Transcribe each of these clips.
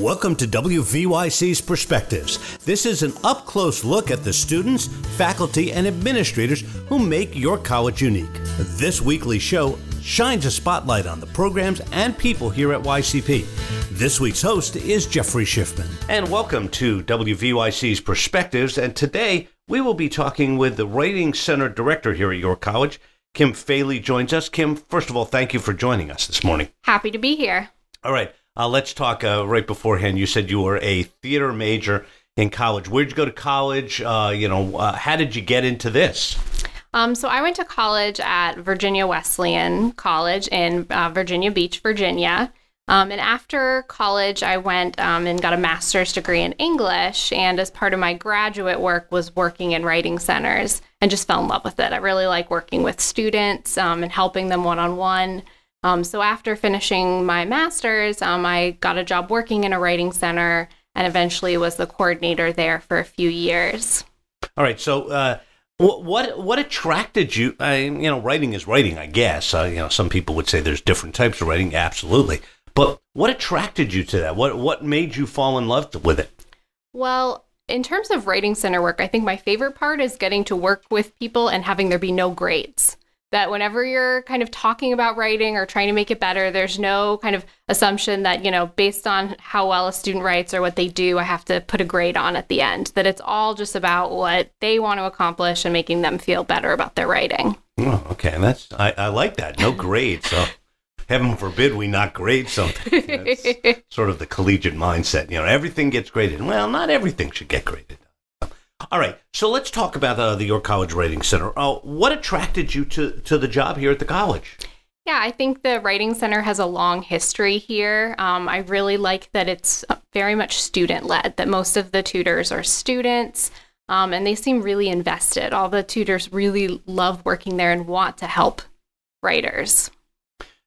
Welcome to WVYC's Perspectives. This is an up close look at the students, faculty, and administrators who make your college unique. This weekly show shines a spotlight on the programs and people here at YCP. This week's host is Jeffrey Schiffman. And welcome to WVYC's Perspectives. And today we will be talking with the Writing Center Director here at York College. Kim Fahle joins us. Kim, first of all, thank you for joining us this morning. Happy to be here. All right. Uh, let's talk uh, right beforehand. You said you were a theater major in college. Where'd you go to college? Uh, you know, uh, how did you get into this? Um, so I went to college at Virginia Wesleyan College in uh, Virginia Beach, Virginia. Um, and after college, I went um, and got a master's degree in English. And as part of my graduate work, was working in writing centers and just fell in love with it. I really like working with students um, and helping them one on one. Um, so after finishing my master's, um, I got a job working in a writing center and eventually was the coordinator there for a few years. All right. So, uh, what what attracted you? I, you know, writing is writing, I guess. Uh, you know, some people would say there's different types of writing. Absolutely. But what attracted you to that? What what made you fall in love with it? Well, in terms of writing center work, I think my favorite part is getting to work with people and having there be no grades that whenever you're kind of talking about writing or trying to make it better, there's no kind of assumption that, you know, based on how well a student writes or what they do, I have to put a grade on at the end. That it's all just about what they want to accomplish and making them feel better about their writing. Oh, okay. And that's I, I like that. No grade. So heaven forbid we not grade something. That's sort of the collegiate mindset. You know, everything gets graded. Well, not everything should get graded. All right, so let's talk about uh, the York College Writing Center. Uh, what attracted you to, to the job here at the college? Yeah, I think the Writing Center has a long history here. Um, I really like that it's very much student led, that most of the tutors are students. Um, and they seem really invested. All the tutors really love working there and want to help writers.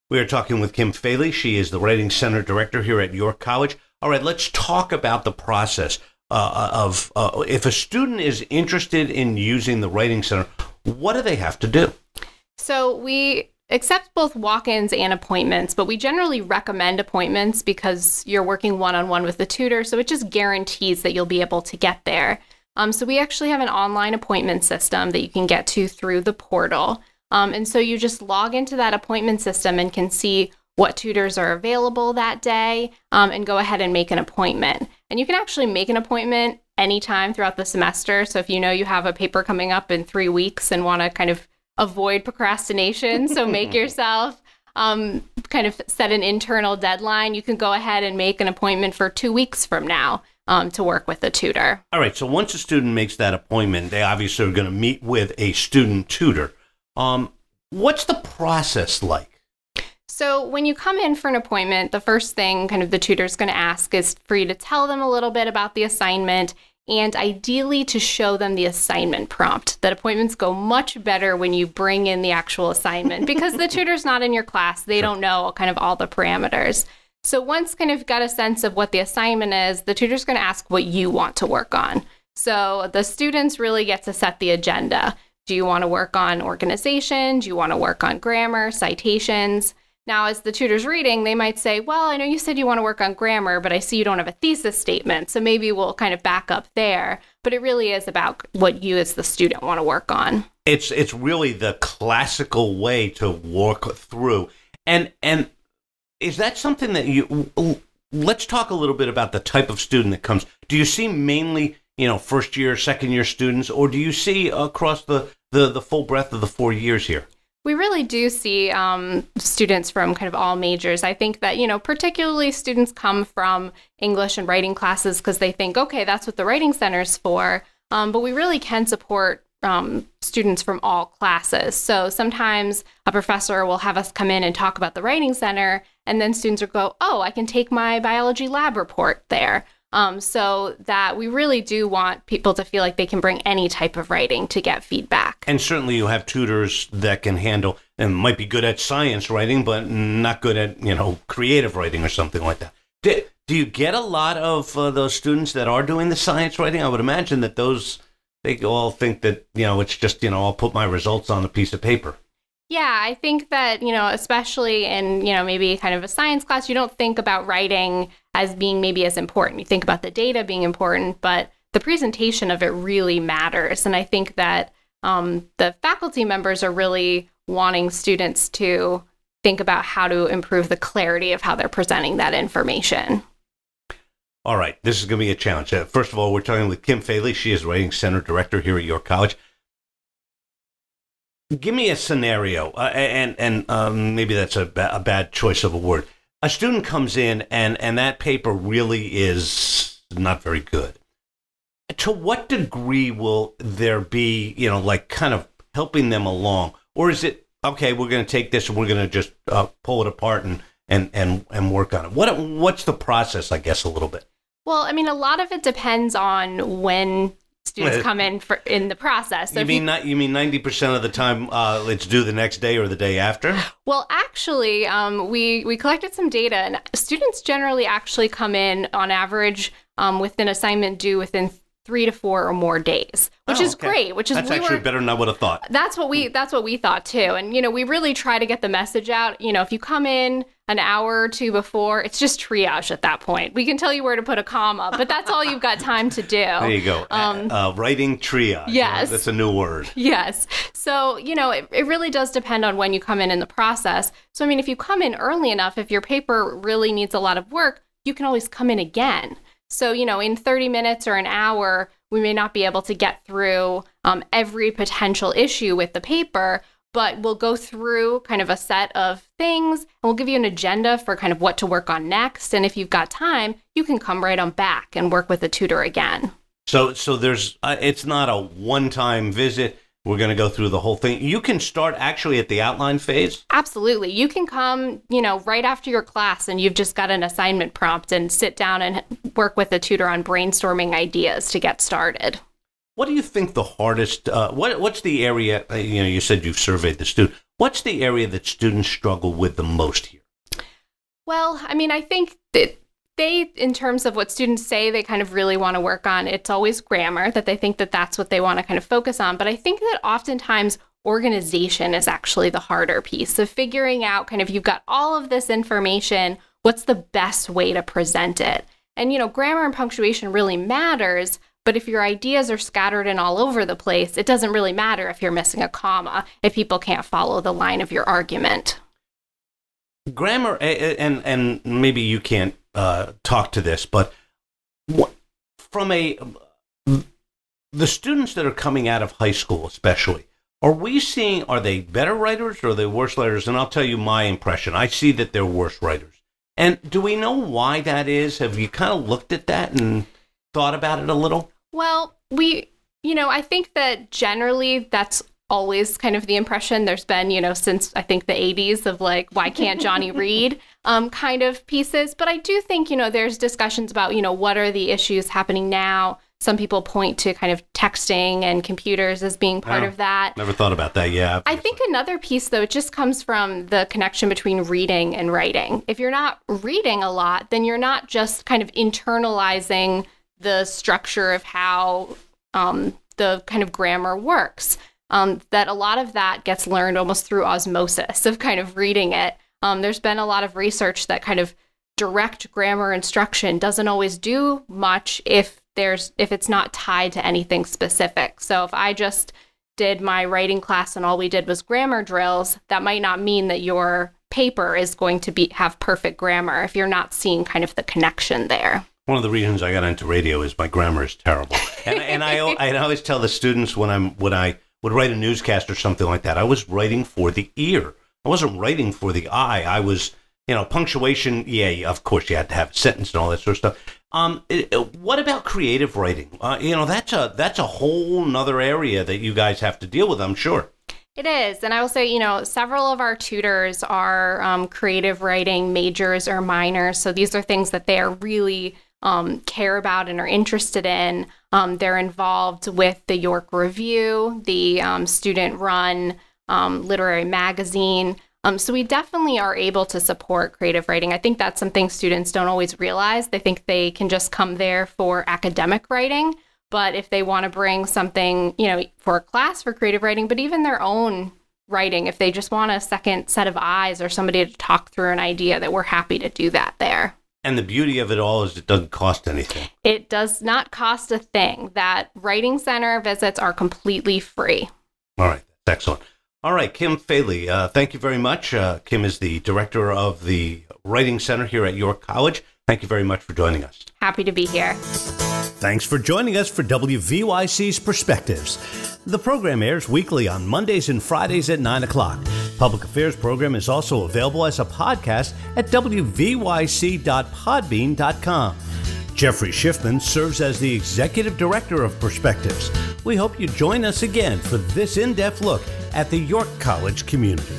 We are talking with Kim Fahle. She is the Writing Center Director here at York College. All right, let's talk about the process uh, of uh, if a student is interested in using the writing center, what do they have to do? So we accept both walk-ins and appointments, but we generally recommend appointments because you're working one-on-one with the tutor, so it just guarantees that you'll be able to get there. Um, so we actually have an online appointment system that you can get to through the portal. Um, and so you just log into that appointment system and can see what tutors are available that day um, and go ahead and make an appointment. And you can actually make an appointment anytime throughout the semester. So if you know you have a paper coming up in three weeks and want to kind of avoid procrastination, so make yourself um, kind of set an internal deadline, you can go ahead and make an appointment for two weeks from now. Um, to work with a tutor. All right. So once a student makes that appointment, they obviously are going to meet with a student tutor. Um, what's the process like? So, when you come in for an appointment, the first thing kind of the tutor's going to ask is for you to tell them a little bit about the assignment and ideally to show them the assignment prompt. That appointments go much better when you bring in the actual assignment because the tutor's not in your class. They don't know kind of all the parameters. So, once kind of got a sense of what the assignment is, the tutor's going to ask what you want to work on. So, the students really get to set the agenda. Do you want to work on organization? Do you want to work on grammar, citations? Now, as the tutor's reading, they might say, Well, I know you said you want to work on grammar, but I see you don't have a thesis statement. So maybe we'll kind of back up there. But it really is about what you as the student want to work on. It's it's really the classical way to work through. And and is that something that you let's talk a little bit about the type of student that comes. Do you see mainly, you know, first year, second year students, or do you see across the, the, the full breadth of the four years here? We really do see um, students from kind of all majors. I think that, you know, particularly students come from English and writing classes because they think, okay, that's what the Writing Center's for. Um, but we really can support um, students from all classes. So sometimes a professor will have us come in and talk about the Writing Center, and then students will go, oh, I can take my biology lab report there. Um, so that we really do want people to feel like they can bring any type of writing to get feedback. And certainly you have tutors that can handle and might be good at science writing, but not good at, you know, creative writing or something like that. Do, do you get a lot of uh, those students that are doing the science writing? I would imagine that those, they all think that, you know, it's just, you know, I'll put my results on a piece of paper. Yeah, I think that, you know, especially in, you know, maybe kind of a science class, you don't think about writing as being maybe as important. You think about the data being important, but the presentation of it really matters. And I think that um, the faculty members are really wanting students to think about how to improve the clarity of how they're presenting that information. All right, this is going to be a challenge. Uh, first of all, we're talking with Kim Fahle. She is Writing Center Director here at York College. Give me a scenario, uh, and and um, maybe that's a, ba- a bad choice of a word. A student comes in, and and that paper really is not very good. To what degree will there be, you know, like kind of helping them along, or is it okay? We're going to take this and we're going to just uh, pull it apart and and and and work on it. What what's the process? I guess a little bit. Well, I mean, a lot of it depends on when students come in for in the process. So you mean you, not, you mean ninety percent of the time uh, it's due the next day or the day after? Well, actually, um, we we collected some data, and students generally actually come in on average um, with an assignment due within three to four or more days, which oh, is okay. great. Which is that's we actually were, better than I would have thought. That's what we that's what we thought too. And you know, we really try to get the message out. You know, if you come in an hour or two before, it's just triage at that point. We can tell you where to put a comma, but that's all you've got time to do. There you go. Um, uh, writing triage. Yes, that's a new word. Yes. So you know, it, it really does depend on when you come in in the process. So I mean, if you come in early enough, if your paper really needs a lot of work, you can always come in again. So, you know, in 30 minutes or an hour, we may not be able to get through um, every potential issue with the paper, but we'll go through kind of a set of things and we'll give you an agenda for kind of what to work on next. And if you've got time, you can come right on back and work with the tutor again. So, so there's, uh, it's not a one time visit. We're going to go through the whole thing. You can start actually at the outline phase. Absolutely. You can come, you know, right after your class and you've just got an assignment prompt and sit down and work with the tutor on brainstorming ideas to get started. What do you think the hardest? Uh, what What's the area? Uh, you know, you said you've surveyed the student. What's the area that students struggle with the most here? Well, I mean, I think that they in terms of what students say they kind of really want to work on it's always grammar that they think that that's what they want to kind of focus on but i think that oftentimes organization is actually the harder piece of figuring out kind of you've got all of this information what's the best way to present it and you know grammar and punctuation really matters but if your ideas are scattered and all over the place it doesn't really matter if you're missing a comma if people can't follow the line of your argument grammar and and maybe you can't uh, talk to this, but from a the students that are coming out of high school, especially, are we seeing are they better writers or are they worse writers? And I'll tell you my impression. I see that they're worse writers. And do we know why that is? Have you kind of looked at that and thought about it a little? Well, we, you know, I think that generally that's always kind of the impression there's been, you know, since I think the 80s of like, why can't Johnny read um, kind of pieces. But I do think, you know, there's discussions about, you know, what are the issues happening now. Some people point to kind of texting and computers as being part oh, of that. Never thought about that. Yeah. I think another piece, though, it just comes from the connection between reading and writing. If you're not reading a lot, then you're not just kind of internalizing the structure of how um, the kind of grammar works um, that a lot of that gets learned almost through osmosis of kind of reading it. Um, there's been a lot of research that kind of direct grammar instruction doesn't always do much if there's if it's not tied to anything specific. So if I just did my writing class and all we did was grammar drills, that might not mean that your paper is going to be have perfect grammar if you're not seeing kind of the connection there. One of the reasons I got into radio is my grammar is terrible, and, and I I always tell the students when I'm when I would write a newscast or something like that, I was writing for the ear. I wasn't writing for the eye. I was, you know, punctuation. Yeah, of course you had to have a sentence and all that sort of stuff. Um, it, it, what about creative writing? Uh, you know, that's a that's a whole nother area that you guys have to deal with. I'm sure. It is. And I will say, you know, several of our tutors are um, creative writing majors or minors. So these are things that they are really um, care about and are interested in. Um, they're involved with the York Review, the um, student run um, literary magazine. Um, so we definitely are able to support creative writing. I think that's something students don't always realize. They think they can just come there for academic writing. But if they want to bring something, you know, for a class for creative writing, but even their own writing. If they just want a second set of eyes or somebody to talk through an idea, that we're happy to do that there. And the beauty of it all is it doesn't cost anything. It does not cost a thing. That Writing Center visits are completely free. All right, that's excellent. All right, Kim Fahle, uh, thank you very much. Uh, Kim is the director of the Writing Center here at York College. Thank you very much for joining us. Happy to be here. Thanks for joining us for WVYC's Perspectives. The program airs weekly on Mondays and Fridays at 9 o'clock. Public Affairs program is also available as a podcast at wvyc.podbean.com. Jeffrey Schiffman serves as the Executive Director of Perspectives. We hope you join us again for this in depth look at the York College community.